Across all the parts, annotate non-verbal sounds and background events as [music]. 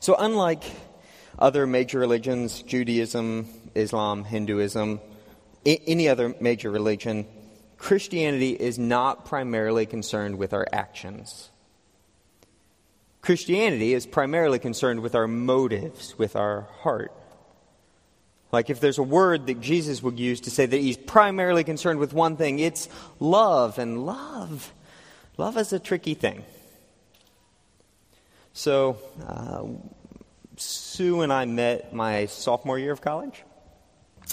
So, unlike other major religions, Judaism, Islam, Hinduism, I- any other major religion, Christianity is not primarily concerned with our actions. Christianity is primarily concerned with our motives, with our heart. Like if there's a word that Jesus would use to say that he's primarily concerned with one thing, it's love. And love, love is a tricky thing. So, uh, Sue and I met my sophomore year of college.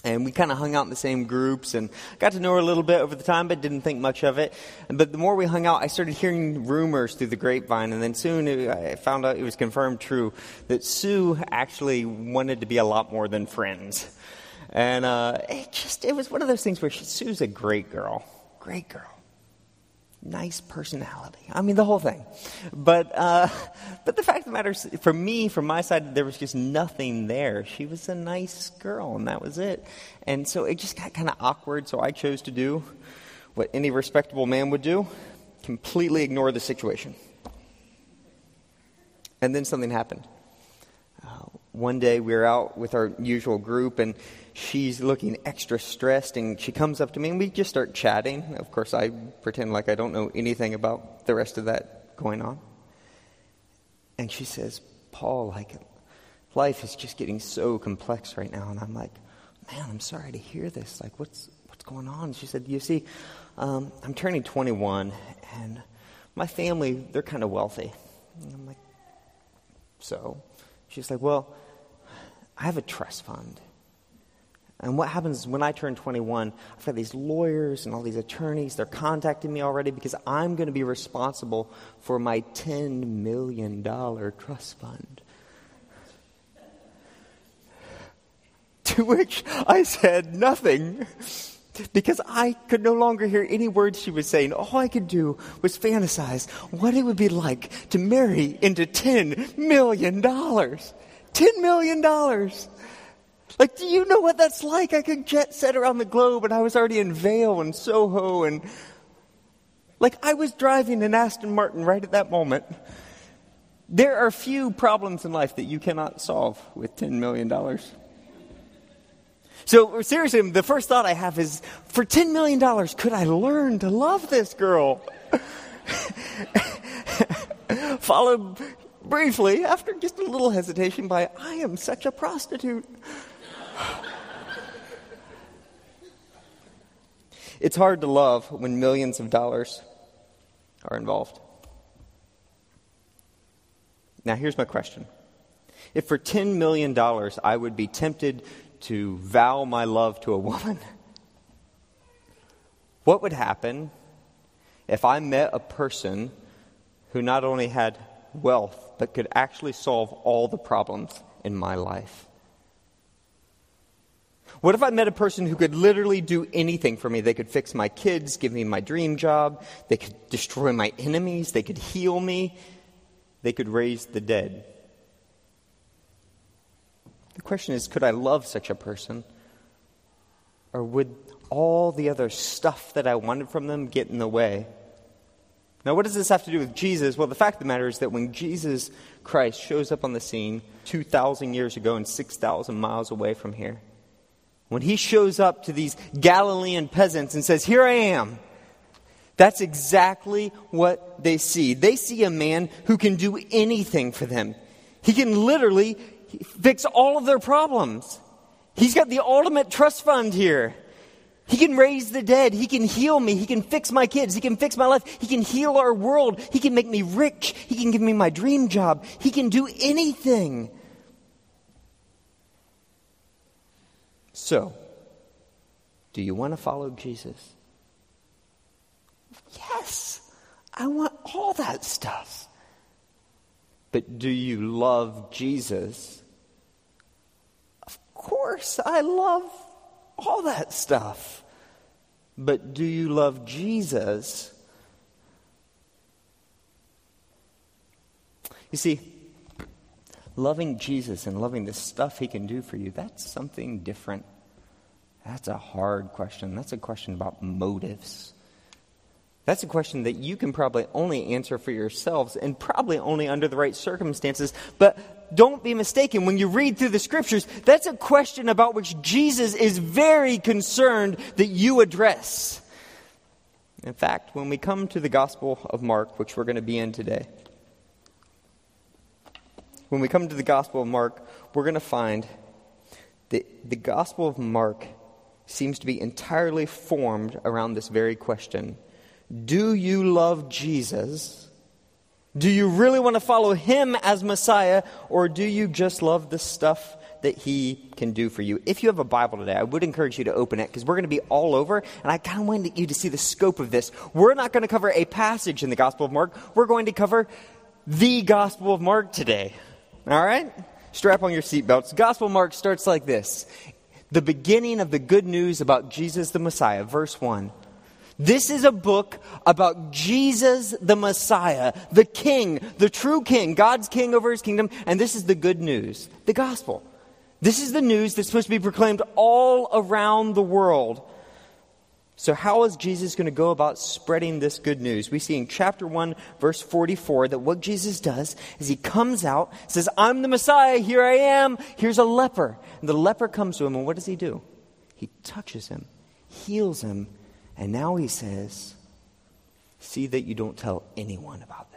And we kind of hung out in the same groups and got to know her a little bit over the time, but didn't think much of it. But the more we hung out, I started hearing rumors through the grapevine. And then soon I found out it was confirmed true that Sue actually wanted to be a lot more than friends. And uh, it just, it was one of those things where she, Sue's a great girl. Great girl nice personality. I mean, the whole thing. But, uh, but the fact of the matter is, for me, from my side, there was just nothing there. She was a nice girl, and that was it. And so it just got kind of awkward, so I chose to do what any respectable man would do completely ignore the situation. And then something happened. Uh, one day we were out with our usual group, and she's looking extra stressed and she comes up to me and we just start chatting. Of course, I pretend like I don't know anything about the rest of that going on. And she says, Paul, like, life is just getting so complex right now. And I'm like, man, I'm sorry to hear this. Like, what's, what's going on? She said, you see, um, I'm turning 21 and my family, they're kind of wealthy. And I'm like, so? She's like, well, I have a trust fund. And what happens when I turn 21? I've got these lawyers and all these attorneys. They're contacting me already because I'm going to be responsible for my $10 million trust fund. [laughs] To which I said nothing because I could no longer hear any words she was saying. All I could do was fantasize what it would be like to marry into $10 million. $10 million. Like, do you know what that's like? I could jet set around the globe and I was already in Vail and Soho and like I was driving an Aston Martin right at that moment. There are few problems in life that you cannot solve with $10 million. So, seriously, the first thought I have is for $10 million, could I learn to love this girl? [laughs] Followed briefly, after just a little hesitation, by I am such a prostitute. [sighs] it's hard to love when millions of dollars are involved. Now, here's my question. If for $10 million I would be tempted to vow my love to a woman, [laughs] what would happen if I met a person who not only had wealth, but could actually solve all the problems in my life? What if I met a person who could literally do anything for me? They could fix my kids, give me my dream job, they could destroy my enemies, they could heal me, they could raise the dead. The question is could I love such a person? Or would all the other stuff that I wanted from them get in the way? Now, what does this have to do with Jesus? Well, the fact of the matter is that when Jesus Christ shows up on the scene 2,000 years ago and 6,000 miles away from here, when he shows up to these Galilean peasants and says, Here I am, that's exactly what they see. They see a man who can do anything for them. He can literally fix all of their problems. He's got the ultimate trust fund here. He can raise the dead. He can heal me. He can fix my kids. He can fix my life. He can heal our world. He can make me rich. He can give me my dream job. He can do anything. So, do you want to follow Jesus? Yes, I want all that stuff. But do you love Jesus? Of course, I love all that stuff. But do you love Jesus? You see, loving Jesus and loving the stuff he can do for you, that's something different. That's a hard question. That's a question about motives. That's a question that you can probably only answer for yourselves and probably only under the right circumstances. But don't be mistaken. When you read through the scriptures, that's a question about which Jesus is very concerned that you address. In fact, when we come to the Gospel of Mark, which we're going to be in today, when we come to the Gospel of Mark, we're going to find that the Gospel of Mark seems to be entirely formed around this very question Do you love Jesus? Do you really want to follow him as Messiah, or do you just love the stuff that he can do for you? If you have a Bible today, I would encourage you to open it because we're going to be all over, and I kind of wanted you to see the scope of this. We're not going to cover a passage in the Gospel of Mark, we're going to cover the Gospel of Mark today. All right? Strap on your seatbelts. Gospel Mark starts like this The beginning of the good news about Jesus the Messiah, verse 1. This is a book about Jesus the Messiah, the King, the true King, God's King over his kingdom, and this is the good news, the gospel. This is the news that's supposed to be proclaimed all around the world. So, how is Jesus going to go about spreading this good news? We see in chapter 1, verse 44, that what Jesus does is he comes out, says, I'm the Messiah, here I am, here's a leper. And the leper comes to him, and what does he do? He touches him, heals him, and now he says, See that you don't tell anyone about this.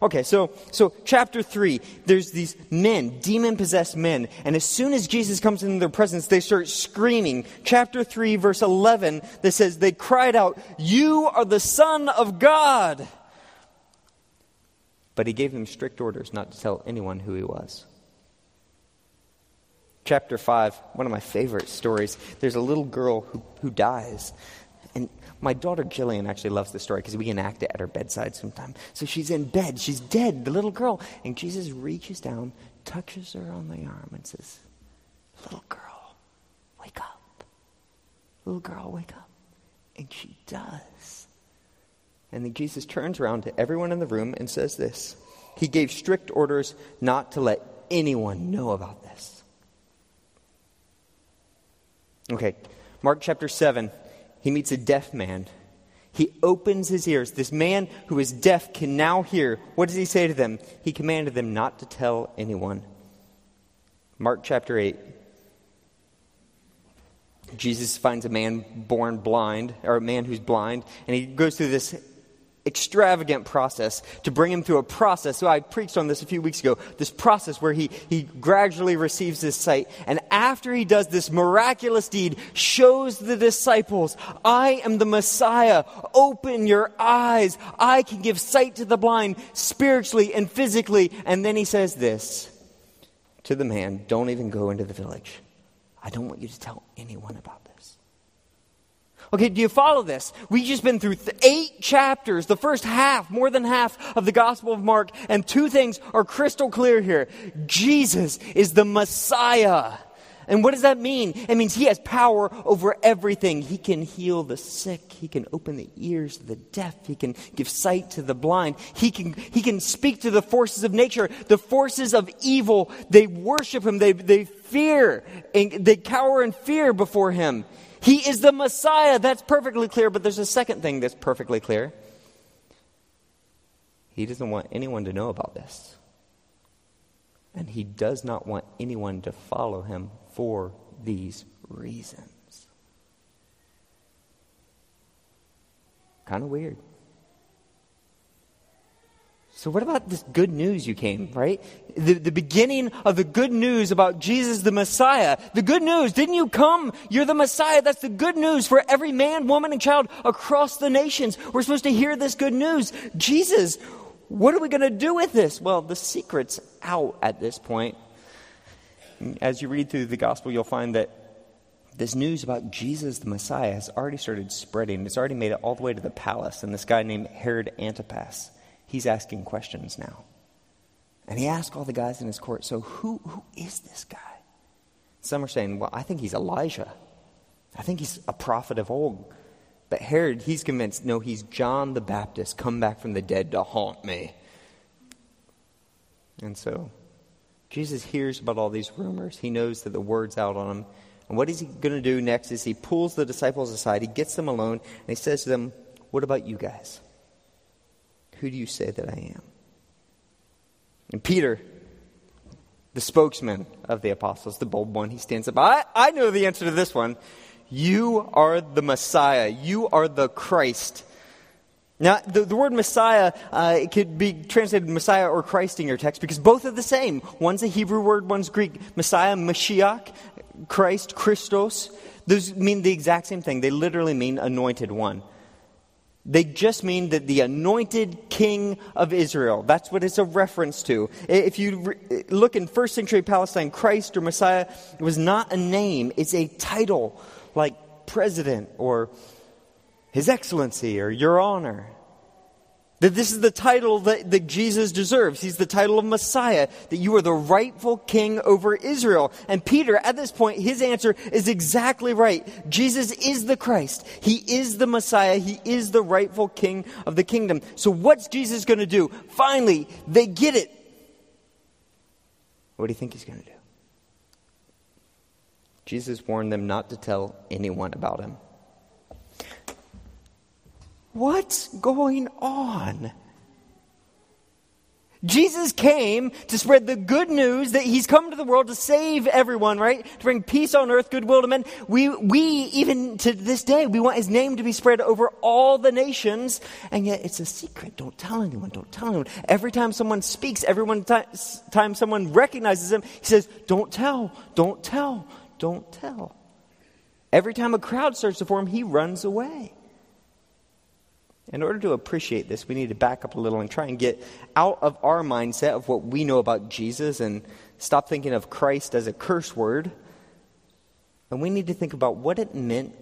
Okay, so so chapter three, there's these men, demon possessed men, and as soon as Jesus comes into their presence, they start screaming. Chapter three, verse eleven, that says they cried out, "You are the Son of God." But he gave them strict orders not to tell anyone who he was chapter 5, one of my favorite stories. There's a little girl who, who dies. And my daughter Jillian actually loves the story because we enact it at her bedside sometime. So she's in bed, she's dead, the little girl. And Jesus reaches down, touches her on the arm, and says, Little girl, wake up. Little girl, wake up. And she does. And then Jesus turns around to everyone in the room and says this He gave strict orders not to let anyone know about this. Okay, Mark chapter 7, he meets a deaf man. He opens his ears. This man who is deaf can now hear. What does he say to them? He commanded them not to tell anyone. Mark chapter 8. Jesus finds a man born blind, or a man who's blind, and he goes through this extravagant process to bring him through a process. So I preached on this a few weeks ago. This process where he, he gradually receives his sight. And after he does this miraculous deed, shows the disciples, I am the Messiah. Open your eyes. I can give sight to the blind spiritually and physically. And then he says this to the man Don't even go into the village. I don't want you to tell anyone about Okay, do you follow this? We've just been through th- eight chapters, the first half, more than half of the Gospel of Mark, and two things are crystal clear here. Jesus is the Messiah. And what does that mean? It means he has power over everything. He can heal the sick. He can open the ears of the deaf. He can give sight to the blind. He can, he can speak to the forces of nature. The forces of evil, they worship him. They, they fear and they cower in fear before him. He is the Messiah. That's perfectly clear, but there's a second thing that's perfectly clear. He doesn't want anyone to know about this. And he does not want anyone to follow him for these reasons. Kind of weird. So, what about this good news you came, right? The, the beginning of the good news about Jesus the Messiah. The good news, didn't you come? You're the Messiah. That's the good news for every man, woman, and child across the nations. We're supposed to hear this good news. Jesus, what are we going to do with this? Well, the secret's out at this point. As you read through the gospel, you'll find that this news about Jesus the Messiah has already started spreading. It's already made it all the way to the palace, and this guy named Herod Antipas he's asking questions now. And he asked all the guys in his court, so who, who is this guy? Some are saying, well, I think he's Elijah. I think he's a prophet of old. But Herod, he's convinced, no, he's John the Baptist, come back from the dead to haunt me. And so Jesus hears about all these rumors. He knows that the word's out on him. And what is he going to do next is he pulls the disciples aside, he gets them alone, and he says to them, What about you guys? Who do you say that I am? And Peter, the spokesman of the apostles, the bold one, he stands up. I, I know the answer to this one. You are the Messiah. You are the Christ. Now, the, the word Messiah, uh, it could be translated Messiah or Christ in your text because both are the same. One's a Hebrew word, one's Greek. Messiah, Mashiach, Christ, Christos. Those mean the exact same thing. They literally mean anointed one. They just mean that the anointed king of Israel. That's what it's a reference to. If you re- look in first century Palestine, Christ or Messiah was not a name, it's a title like president or his Excellency or Your Honor. That this is the title that, that Jesus deserves. He's the title of Messiah, that you are the rightful king over Israel. And Peter, at this point, his answer is exactly right. Jesus is the Christ. He is the Messiah. He is the rightful king of the kingdom. So what's Jesus going to do? Finally, they get it. What do you think he's going to do? Jesus warned them not to tell anyone about him. What's going on? Jesus came to spread the good news that he's come to the world to save everyone, right? To bring peace on earth, goodwill to men. We, we, even to this day, we want his name to be spread over all the nations, and yet it's a secret. Don't tell anyone, don't tell anyone. Every time someone speaks, every time someone recognizes him, he says, Don't tell, don't tell, don't tell. Every time a crowd starts to form, he runs away. In order to appreciate this, we need to back up a little and try and get out of our mindset of what we know about Jesus and stop thinking of Christ as a curse word. And we need to think about what it meant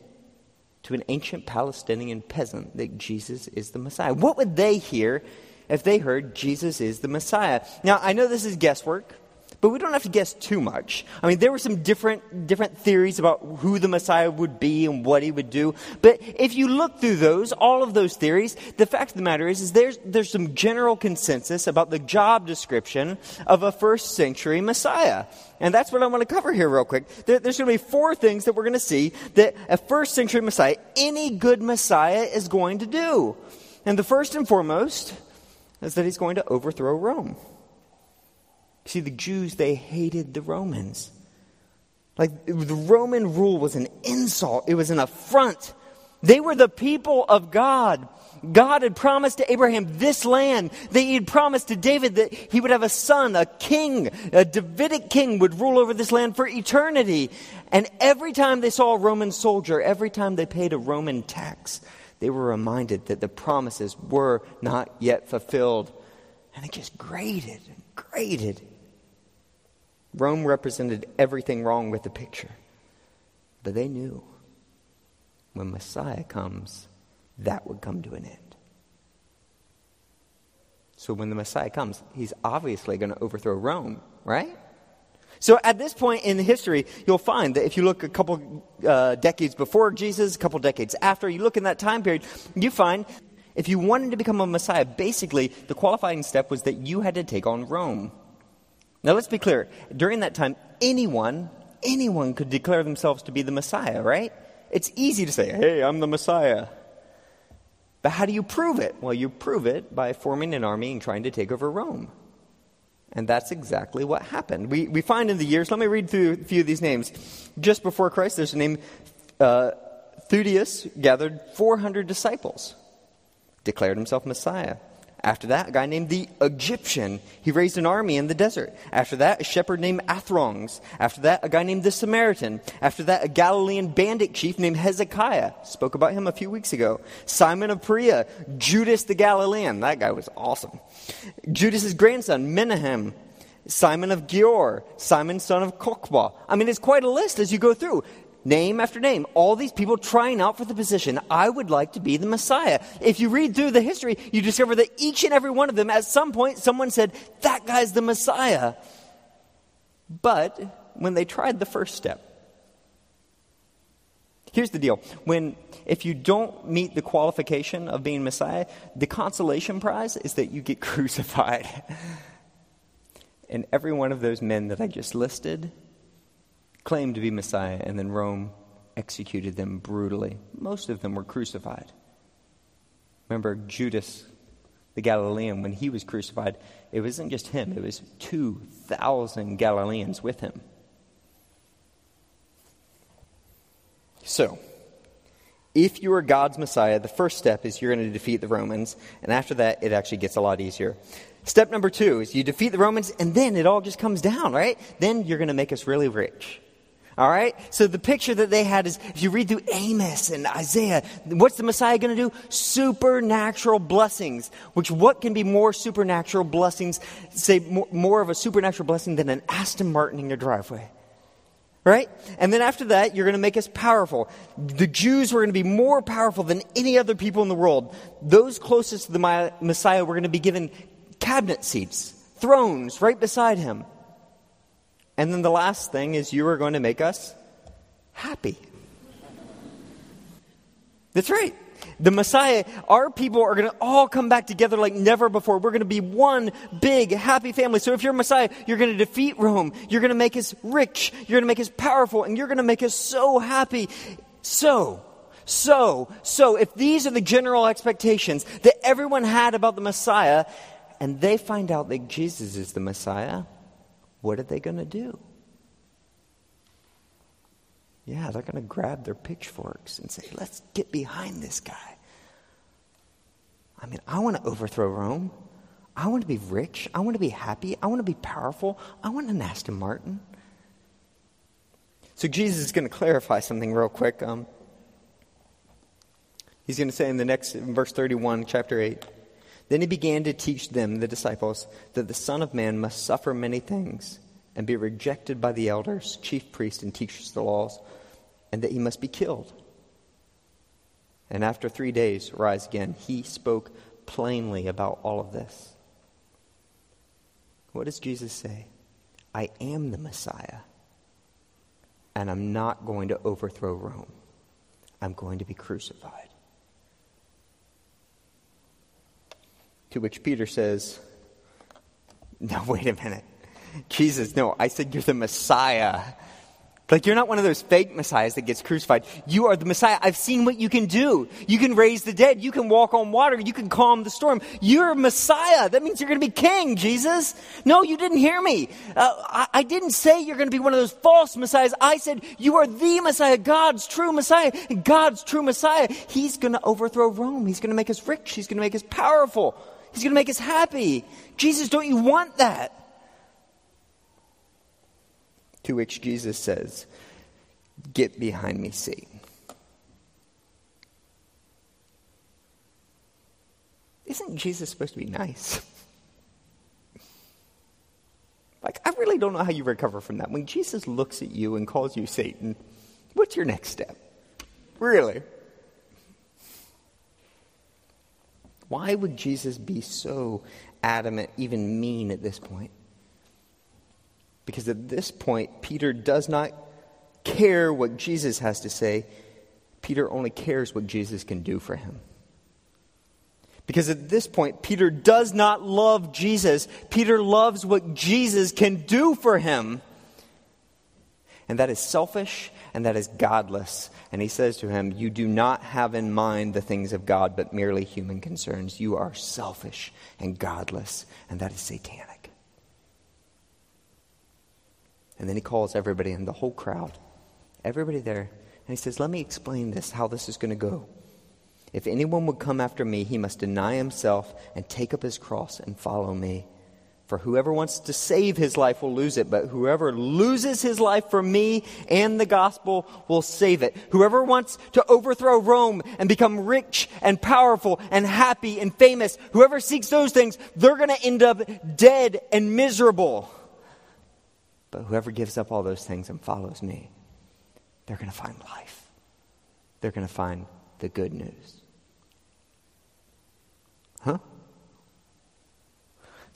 to an ancient Palestinian peasant that Jesus is the Messiah. What would they hear if they heard Jesus is the Messiah? Now, I know this is guesswork. But we don't have to guess too much. I mean, there were some different, different theories about who the Messiah would be and what he would do. But if you look through those, all of those theories, the fact of the matter is, is there's, there's some general consensus about the job description of a first century Messiah. And that's what I want to cover here real quick. There, there's going to be four things that we're going to see that a first century Messiah, any good Messiah is going to do. And the first and foremost is that he's going to overthrow Rome. See, the Jews, they hated the Romans. Like, the Roman rule was an insult, it was an affront. They were the people of God. God had promised to Abraham this land. He had promised to David that he would have a son, a king, a Davidic king would rule over this land for eternity. And every time they saw a Roman soldier, every time they paid a Roman tax, they were reminded that the promises were not yet fulfilled. And it just grated and grated. Rome represented everything wrong with the picture. But they knew when Messiah comes, that would come to an end. So when the Messiah comes, he's obviously going to overthrow Rome, right? So at this point in history, you'll find that if you look a couple uh, decades before Jesus, a couple decades after, you look in that time period, you find if you wanted to become a Messiah, basically the qualifying step was that you had to take on Rome. Now, let's be clear. During that time, anyone, anyone could declare themselves to be the Messiah, right? It's easy to say, hey, I'm the Messiah. But how do you prove it? Well, you prove it by forming an army and trying to take over Rome. And that's exactly what happened. We, we find in the years, let me read through a few of these names. Just before Christ, there's a name, uh, gathered 400 disciples, declared himself Messiah. After that, a guy named the Egyptian. He raised an army in the desert. After that, a shepherd named Athronges. After that, a guy named the Samaritan. After that, a Galilean bandit chief named Hezekiah. Spoke about him a few weeks ago. Simon of Perea. Judas the Galilean. That guy was awesome. Judas's grandson, Menahem. Simon of Gior, Simon son of Kokba. I mean, it's quite a list as you go through name after name, all these people trying out for the position. I would like to be the Messiah. If you read through the history, you discover that each and every one of them, at some point, someone said, That guy's the Messiah. But when they tried the first step, here's the deal. When if you don't meet the qualification of being Messiah, the consolation prize is that you get [laughs] crucified. and every one of those men that I just listed claimed to be Messiah, and then Rome executed them brutally. Most of them were crucified. Remember, Judas the Galilean, when he was crucified, it wasn't just him, it was 2,000 Galileans with him. So, if you are God's Messiah, the first step is you're going to defeat the Romans, and after that, it actually gets a lot easier. Step number two is you defeat the Romans, and then it all just comes down, right? Then you're going to make us really rich. All right? So the picture that they had is if you read through Amos and Isaiah, what's the Messiah going to do? Supernatural blessings. Which, what can be more supernatural blessings, say more, more of a supernatural blessing than an Aston Martin in your driveway? Right? And then after that, you're going to make us powerful. The Jews were going to be more powerful than any other people in the world. Those closest to the Messiah were going to be given cabinet seats, thrones right beside him. And then the last thing is you are going to make us happy. That's right. The Messiah, our people are going to all come back together like never before. We're going to be one big happy family. So if you're Messiah, you're going to defeat Rome. You're going to make us rich. You're going to make us powerful. And you're going to make us so happy. So, so, so, if these are the general expectations that everyone had about the Messiah, and they find out that Jesus is the Messiah, what are they going to do? Yeah, they're going to grab their pitchforks and say, let's get behind this guy. I mean, I want to overthrow Rome. I want to be rich. I want to be happy. I want to be powerful. I want an Aston Martin. So Jesus is going to clarify something real quick. Um, he's going to say in the next, in verse 31, chapter 8, then he began to teach them, the disciples, that the Son of Man must suffer many things and be rejected by the elders, chief priests, and teachers of the laws, and that he must be killed. And after three days, rise again. He spoke plainly about all of this. What does Jesus say? I am the Messiah, and I'm not going to overthrow Rome. I'm going to be crucified. To which Peter says, No, [laughs] wait a minute. Jesus, no, I said you're the Messiah. Like, you're not one of those fake messiahs that gets crucified. You are the Messiah. I've seen what you can do. You can raise the dead. You can walk on water. You can calm the storm. You're Messiah. That means you're going to be king, Jesus. No, you didn't hear me. Uh, I, I didn't say you're going to be one of those false messiahs. I said you are the Messiah, God's true Messiah. God's true Messiah. He's going to overthrow Rome. He's going to make us rich. He's going to make us powerful. He's going to make us happy. Jesus, don't you want that? To which Jesus says, Get behind me, Satan. Isn't Jesus supposed to be nice? [laughs] like, I really don't know how you recover from that. When Jesus looks at you and calls you Satan, what's your next step? Really? Why would Jesus be so adamant, even mean at this point? Because at this point, Peter does not care what Jesus has to say. Peter only cares what Jesus can do for him. Because at this point, Peter does not love Jesus. Peter loves what Jesus can do for him. And that is selfish and that is godless. And he says to him, You do not have in mind the things of God, but merely human concerns. You are selfish and godless, and that is satanic. And then he calls everybody in the whole crowd, everybody there, and he says, Let me explain this, how this is going to go. If anyone would come after me, he must deny himself and take up his cross and follow me. For whoever wants to save his life will lose it, but whoever loses his life for me and the gospel will save it. Whoever wants to overthrow Rome and become rich and powerful and happy and famous, whoever seeks those things, they're going to end up dead and miserable. But whoever gives up all those things and follows me, they're going to find life. They're going to find the good news. Huh?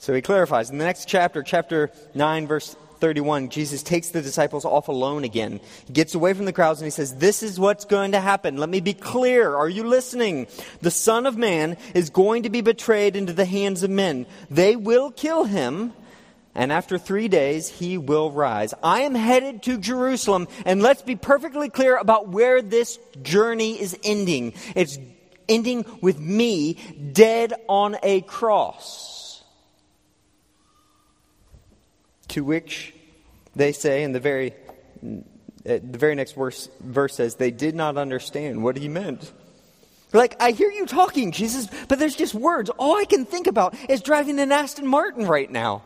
So he clarifies. In the next chapter, chapter 9, verse 31, Jesus takes the disciples off alone again. He gets away from the crowds and he says, This is what's going to happen. Let me be clear. Are you listening? The Son of Man is going to be betrayed into the hands of men. They will kill him. And after three days, he will rise. I am headed to Jerusalem, and let's be perfectly clear about where this journey is ending. It's ending with me dead on a cross. To which they say in the very the very next verse, verse says they did not understand what he meant. Like, I hear you talking, Jesus, but there's just words. All I can think about is driving an Aston Martin right now.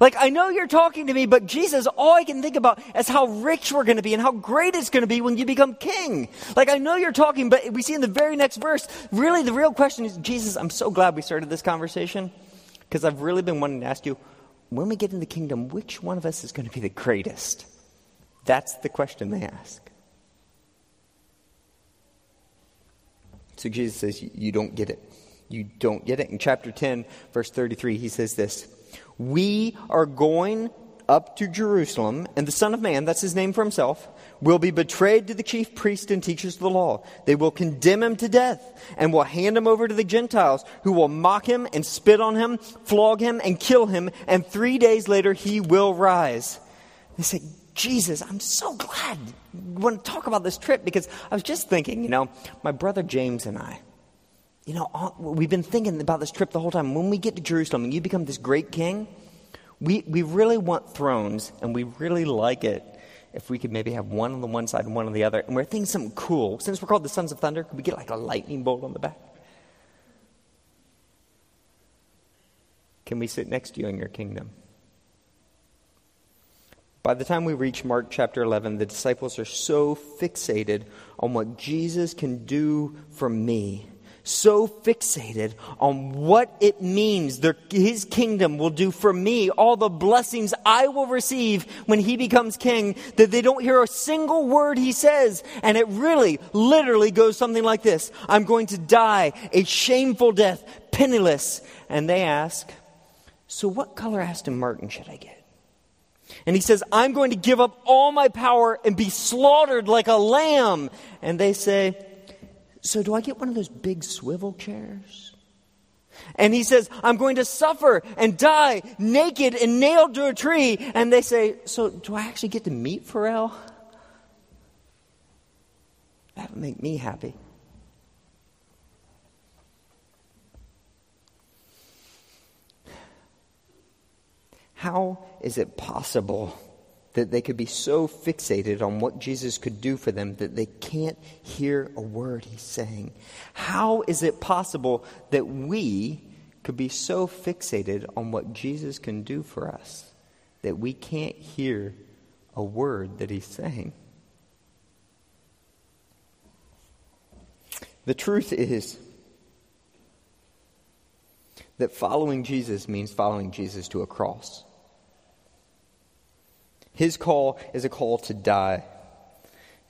Like, I know you're talking to me, but Jesus, all I can think about is how rich we're going to be and how great it's going to be when you become king. Like, I know you're talking, but we see in the very next verse, really the real question is Jesus, I'm so glad we started this conversation because I've really been wanting to ask you when we get in the kingdom, which one of us is going to be the greatest? That's the question they ask. So Jesus says, You don't get it. You don't get it. In chapter 10, verse 33, he says this We are going up to Jerusalem, and the Son of Man, that's his name for himself, will be betrayed to the chief priests and teachers of the law. They will condemn him to death and will hand him over to the Gentiles, who will mock him and spit on him, flog him, and kill him, and three days later he will rise. They say, Jesus, I'm so glad you want to talk about this trip because I was just thinking, you know, my brother James and I, you know, we've been thinking about this trip the whole time. When we get to Jerusalem and you become this great king, we, we really want thrones and we really like it if we could maybe have one on the one side and one on the other. And we're thinking something cool. Since we're called the Sons of Thunder, could we get like a lightning bolt on the back? Can we sit next to you in your kingdom? By the time we reach Mark chapter 11, the disciples are so fixated on what Jesus can do for me, so fixated on what it means that his kingdom will do for me, all the blessings I will receive when he becomes king, that they don't hear a single word he says. And it really, literally goes something like this I'm going to die a shameful death, penniless. And they ask, So what color Aston Martin should I get? And he says, I'm going to give up all my power and be slaughtered like a lamb. And they say, So do I get one of those big swivel chairs? And he says, I'm going to suffer and die naked and nailed to a tree. And they say, So do I actually get to meet Pharrell? That would make me happy. How is it possible that they could be so fixated on what Jesus could do for them that they can't hear a word he's saying? How is it possible that we could be so fixated on what Jesus can do for us that we can't hear a word that he's saying? The truth is that following Jesus means following Jesus to a cross. His call is a call to die.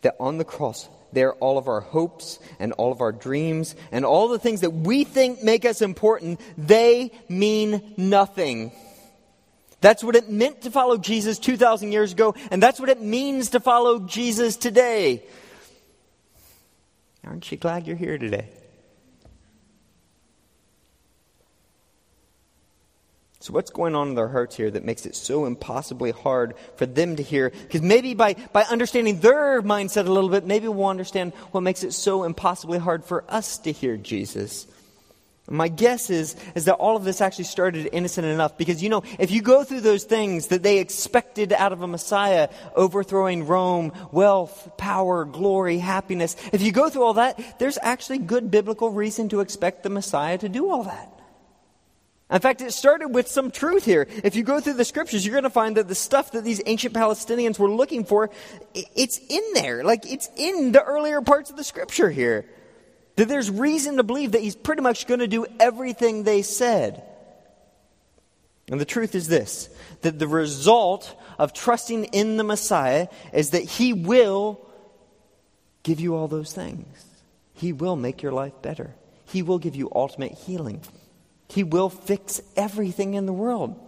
That on the cross, there all of our hopes and all of our dreams and all the things that we think make us important, they mean nothing. That's what it meant to follow Jesus 2,000 years ago, and that's what it means to follow Jesus today. Aren't you glad you're here today? So, what's going on in their hearts here that makes it so impossibly hard for them to hear? Because maybe by, by understanding their mindset a little bit, maybe we'll understand what makes it so impossibly hard for us to hear Jesus. My guess is, is that all of this actually started innocent enough because, you know, if you go through those things that they expected out of a Messiah, overthrowing Rome, wealth, power, glory, happiness, if you go through all that, there's actually good biblical reason to expect the Messiah to do all that. In fact, it started with some truth here. If you go through the scriptures, you're going to find that the stuff that these ancient Palestinians were looking for, it's in there. Like, it's in the earlier parts of the scripture here. That there's reason to believe that he's pretty much going to do everything they said. And the truth is this that the result of trusting in the Messiah is that he will give you all those things. He will make your life better, he will give you ultimate healing. He will fix everything in the world.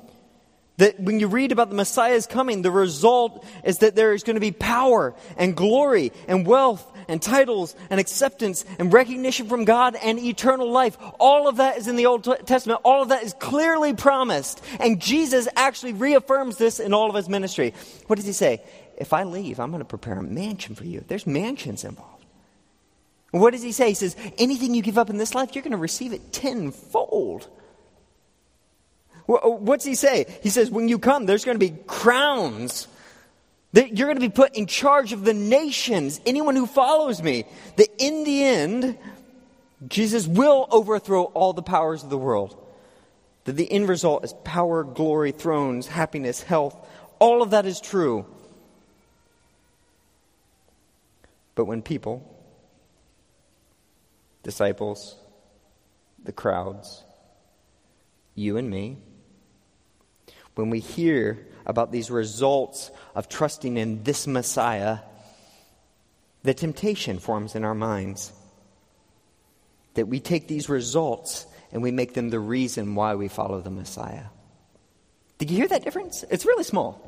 That when you read about the Messiah's coming, the result is that there is going to be power and glory and wealth and titles and acceptance and recognition from God and eternal life. All of that is in the Old Testament. All of that is clearly promised. And Jesus actually reaffirms this in all of his ministry. What does he say? If I leave, I'm going to prepare a mansion for you. There's mansions involved. What does he say? He says, anything you give up in this life, you're going to receive it tenfold. What what's he say? He says, when you come, there's going to be crowns. You're going to be put in charge of the nations, anyone who follows me. That in the end, Jesus will overthrow all the powers of the world. That the end result is power, glory, thrones, happiness, health. All of that is true. But when people, disciples, the crowds, you and me, when we hear about these results of trusting in this Messiah, the temptation forms in our minds that we take these results and we make them the reason why we follow the Messiah. Did you hear that difference? It's really small.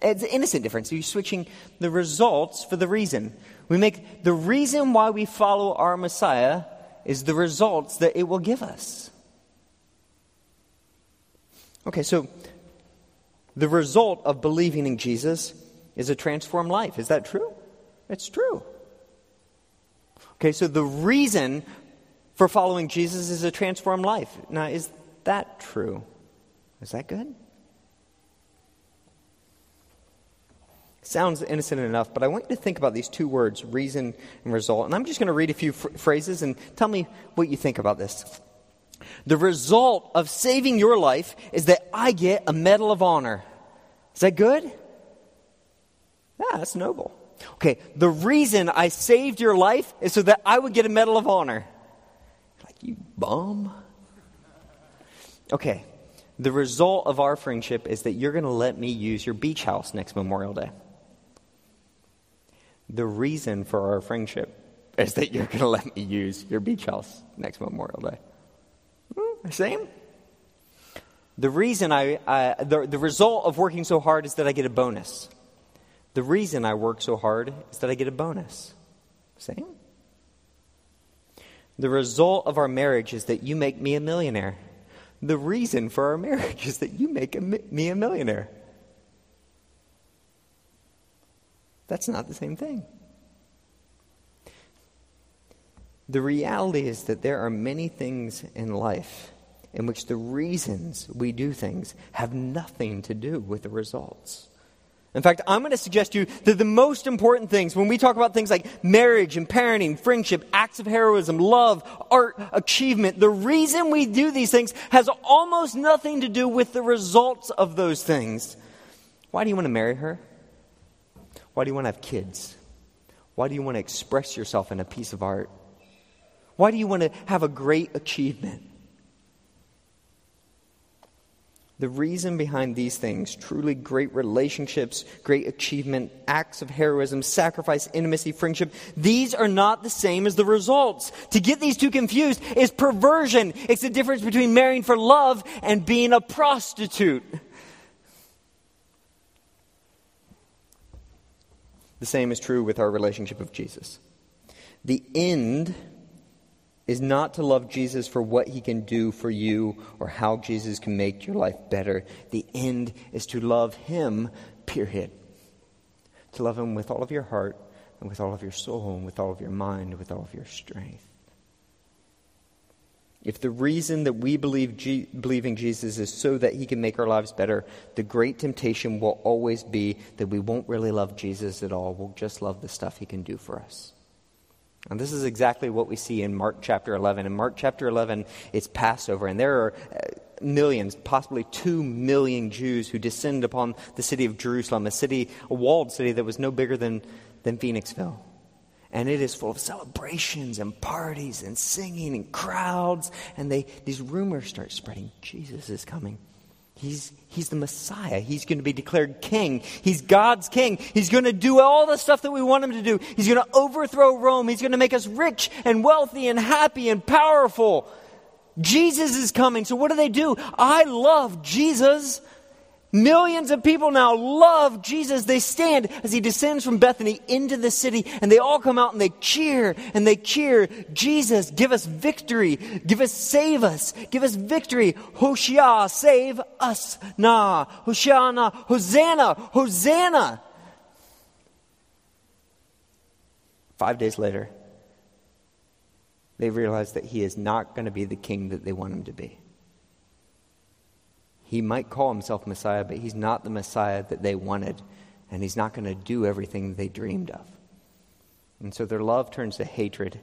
It's an innocent difference. You're switching the results for the reason. We make the reason why we follow our Messiah is the results that it will give us. Okay, so the result of believing in Jesus is a transformed life. Is that true? It's true. Okay, so the reason for following Jesus is a transformed life. Now, is that true? Is that good? Sounds innocent enough, but I want you to think about these two words, reason and result. And I'm just going to read a few phrases and tell me what you think about this. The result of saving your life is that I get a Medal of Honor. Is that good? Yeah, that's noble. Okay, the reason I saved your life is so that I would get a Medal of Honor. Like, you bum. Okay, the result of our friendship is that you're going to let me use your beach house next Memorial Day. The reason for our friendship is that you're going to let me use your beach house next Memorial Day. Hmm, same? The reason I, the, the result of working so hard is that I get a bonus. The reason I work so hard is that I get a bonus. Same? The result of our marriage is that you make me a millionaire. The reason for our marriage is that you make a, me a millionaire. That's not the same thing. The reality is that there are many things in life in which the reasons we do things have nothing to do with the results. In fact, I'm going to suggest to you that the most important things, when we talk about things like marriage and parenting, friendship, acts of heroism, love, art, achievement, the reason we do these things has almost nothing to do with the results of those things. Why do you want to marry her? Why do you want to have kids? Why do you want to express yourself in a piece of art? Why do you want to have a great achievement? The reason behind these things, truly great relationships, great achievement, acts of heroism, sacrifice, intimacy, friendship, these are not the same as the results. To get these two confused is perversion. It's the difference between marrying for love and being a prostitute. The same is true with our relationship with Jesus. The end is not to love Jesus for what he can do for you or how Jesus can make your life better. The end is to love him, period. To love him with all of your heart and with all of your soul and with all of your mind and with all of your strength. If the reason that we believe, G- believe in Jesus is so that he can make our lives better, the great temptation will always be that we won't really love Jesus at all. We'll just love the stuff he can do for us. And this is exactly what we see in Mark chapter 11. In Mark chapter 11, it's Passover, and there are uh, millions, possibly two million Jews who descend upon the city of Jerusalem, a city, a walled city that was no bigger than, than Phoenixville. And it is full of celebrations and parties and singing and crowds. And they, these rumors start spreading Jesus is coming. He's, he's the Messiah. He's going to be declared king. He's God's king. He's going to do all the stuff that we want him to do. He's going to overthrow Rome. He's going to make us rich and wealthy and happy and powerful. Jesus is coming. So what do they do? I love Jesus. Millions of people now love Jesus. They stand as he descends from Bethany into the city, and they all come out and they cheer and they cheer, Jesus, give us victory. Give us, save us. Give us victory. Hoshia, save us. Na. Hoshana, Hosanna, Hosanna. Five days later, they realize that he is not going to be the king that they want him to be. He might call himself Messiah, but he's not the Messiah that they wanted, and he's not going to do everything they dreamed of. And so their love turns to hatred,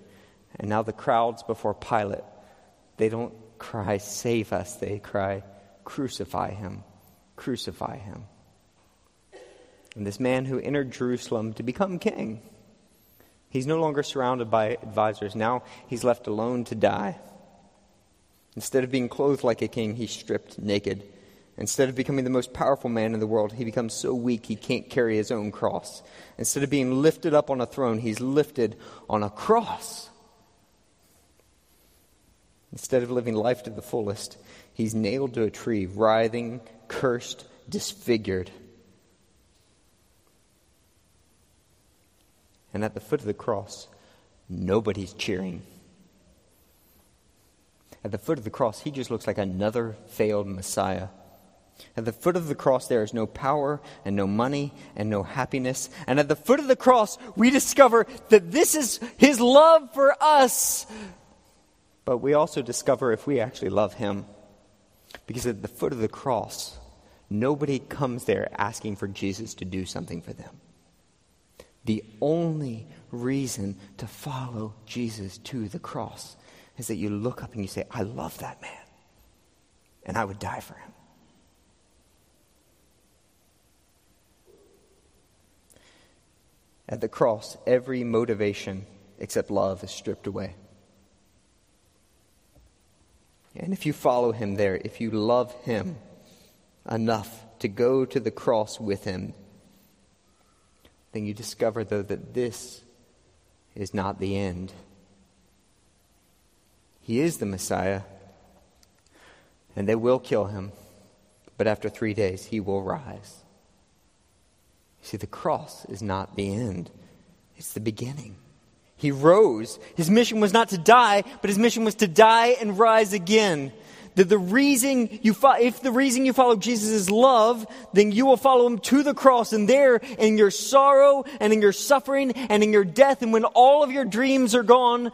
and now the crowds before Pilate, they don't cry, Save us, they cry, Crucify him, crucify him. And this man who entered Jerusalem to become king, he's no longer surrounded by advisors. Now he's left alone to die. Instead of being clothed like a king, he's stripped naked. Instead of becoming the most powerful man in the world, he becomes so weak he can't carry his own cross. Instead of being lifted up on a throne, he's lifted on a cross. Instead of living life to the fullest, he's nailed to a tree, writhing, cursed, disfigured. And at the foot of the cross, nobody's cheering. At the foot of the cross, he just looks like another failed Messiah. At the foot of the cross, there is no power and no money and no happiness. And at the foot of the cross, we discover that this is his love for us. But we also discover if we actually love him. Because at the foot of the cross, nobody comes there asking for Jesus to do something for them. The only reason to follow Jesus to the cross is that you look up and you say, I love that man, and I would die for him. At the cross, every motivation except love is stripped away. And if you follow him there, if you love him enough to go to the cross with him, then you discover, though, that this is not the end. He is the Messiah, and they will kill him, but after three days he will rise. See, the cross is not the end, it's the beginning. He rose. His mission was not to die, but his mission was to die and rise again. That the reason you fo- if the reason you follow Jesus is love, then you will follow him to the cross and there in your sorrow and in your suffering and in your death and when all of your dreams are gone,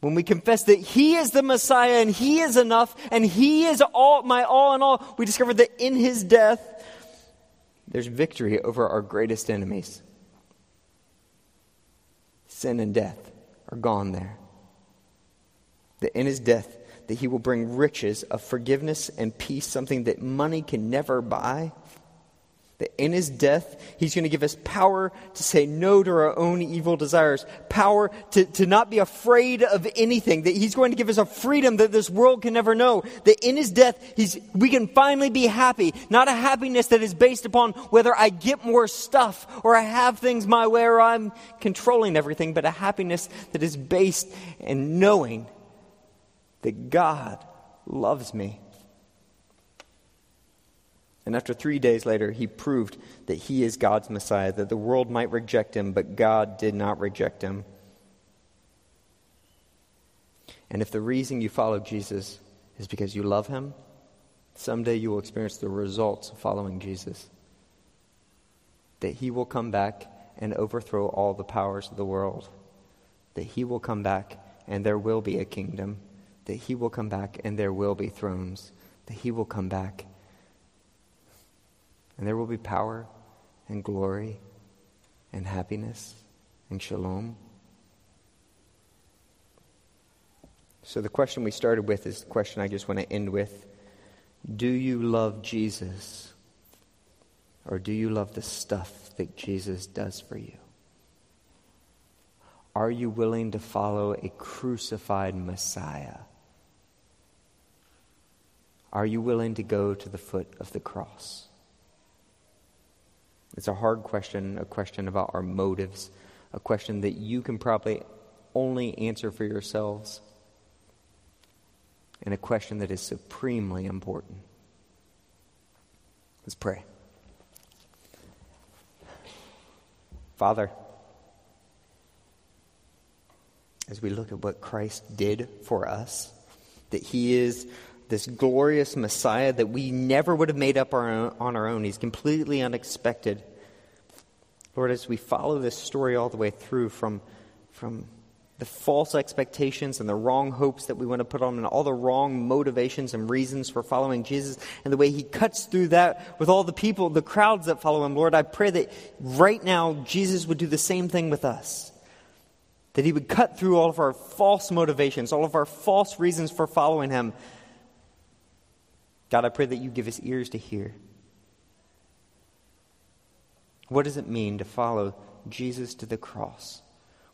when we confess that He is the Messiah and He is enough and He is all, my all in all, we discover that in His death, there's victory over our greatest enemies. Sin and death are gone there. That in His death, that He will bring riches of forgiveness and peace, something that money can never buy that in his death, he's going to give us power to say no to our own evil desires, power to, to not be afraid of anything, that he's going to give us a freedom that this world can never know. That in his death, he's, we can finally be happy, not a happiness that is based upon whether I get more stuff or I have things my way or I'm controlling everything, but a happiness that is based in knowing that God loves me and after three days later, he proved that he is God's Messiah, that the world might reject him, but God did not reject him. And if the reason you follow Jesus is because you love him, someday you will experience the results of following Jesus. That he will come back and overthrow all the powers of the world. That he will come back and there will be a kingdom. That he will come back and there will be thrones. That he will come back and there will be power and glory and happiness and shalom. So, the question we started with is the question I just want to end with Do you love Jesus? Or do you love the stuff that Jesus does for you? Are you willing to follow a crucified Messiah? Are you willing to go to the foot of the cross? It's a hard question, a question about our motives, a question that you can probably only answer for yourselves, and a question that is supremely important. Let's pray. Father, as we look at what Christ did for us, that He is this glorious Messiah that we never would have made up our own, on our own. He's completely unexpected. Lord, as we follow this story all the way through from, from the false expectations and the wrong hopes that we want to put on, and all the wrong motivations and reasons for following Jesus, and the way He cuts through that with all the people, the crowds that follow Him, Lord, I pray that right now Jesus would do the same thing with us. That He would cut through all of our false motivations, all of our false reasons for following Him. God, I pray that you give us ears to hear. What does it mean to follow Jesus to the cross?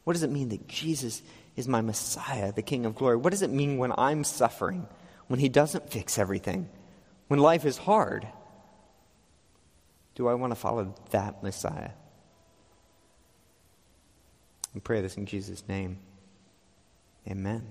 What does it mean that Jesus is my Messiah, the King of glory? What does it mean when I'm suffering, when He doesn't fix everything, when life is hard? Do I want to follow that Messiah? I pray this in Jesus' name. Amen.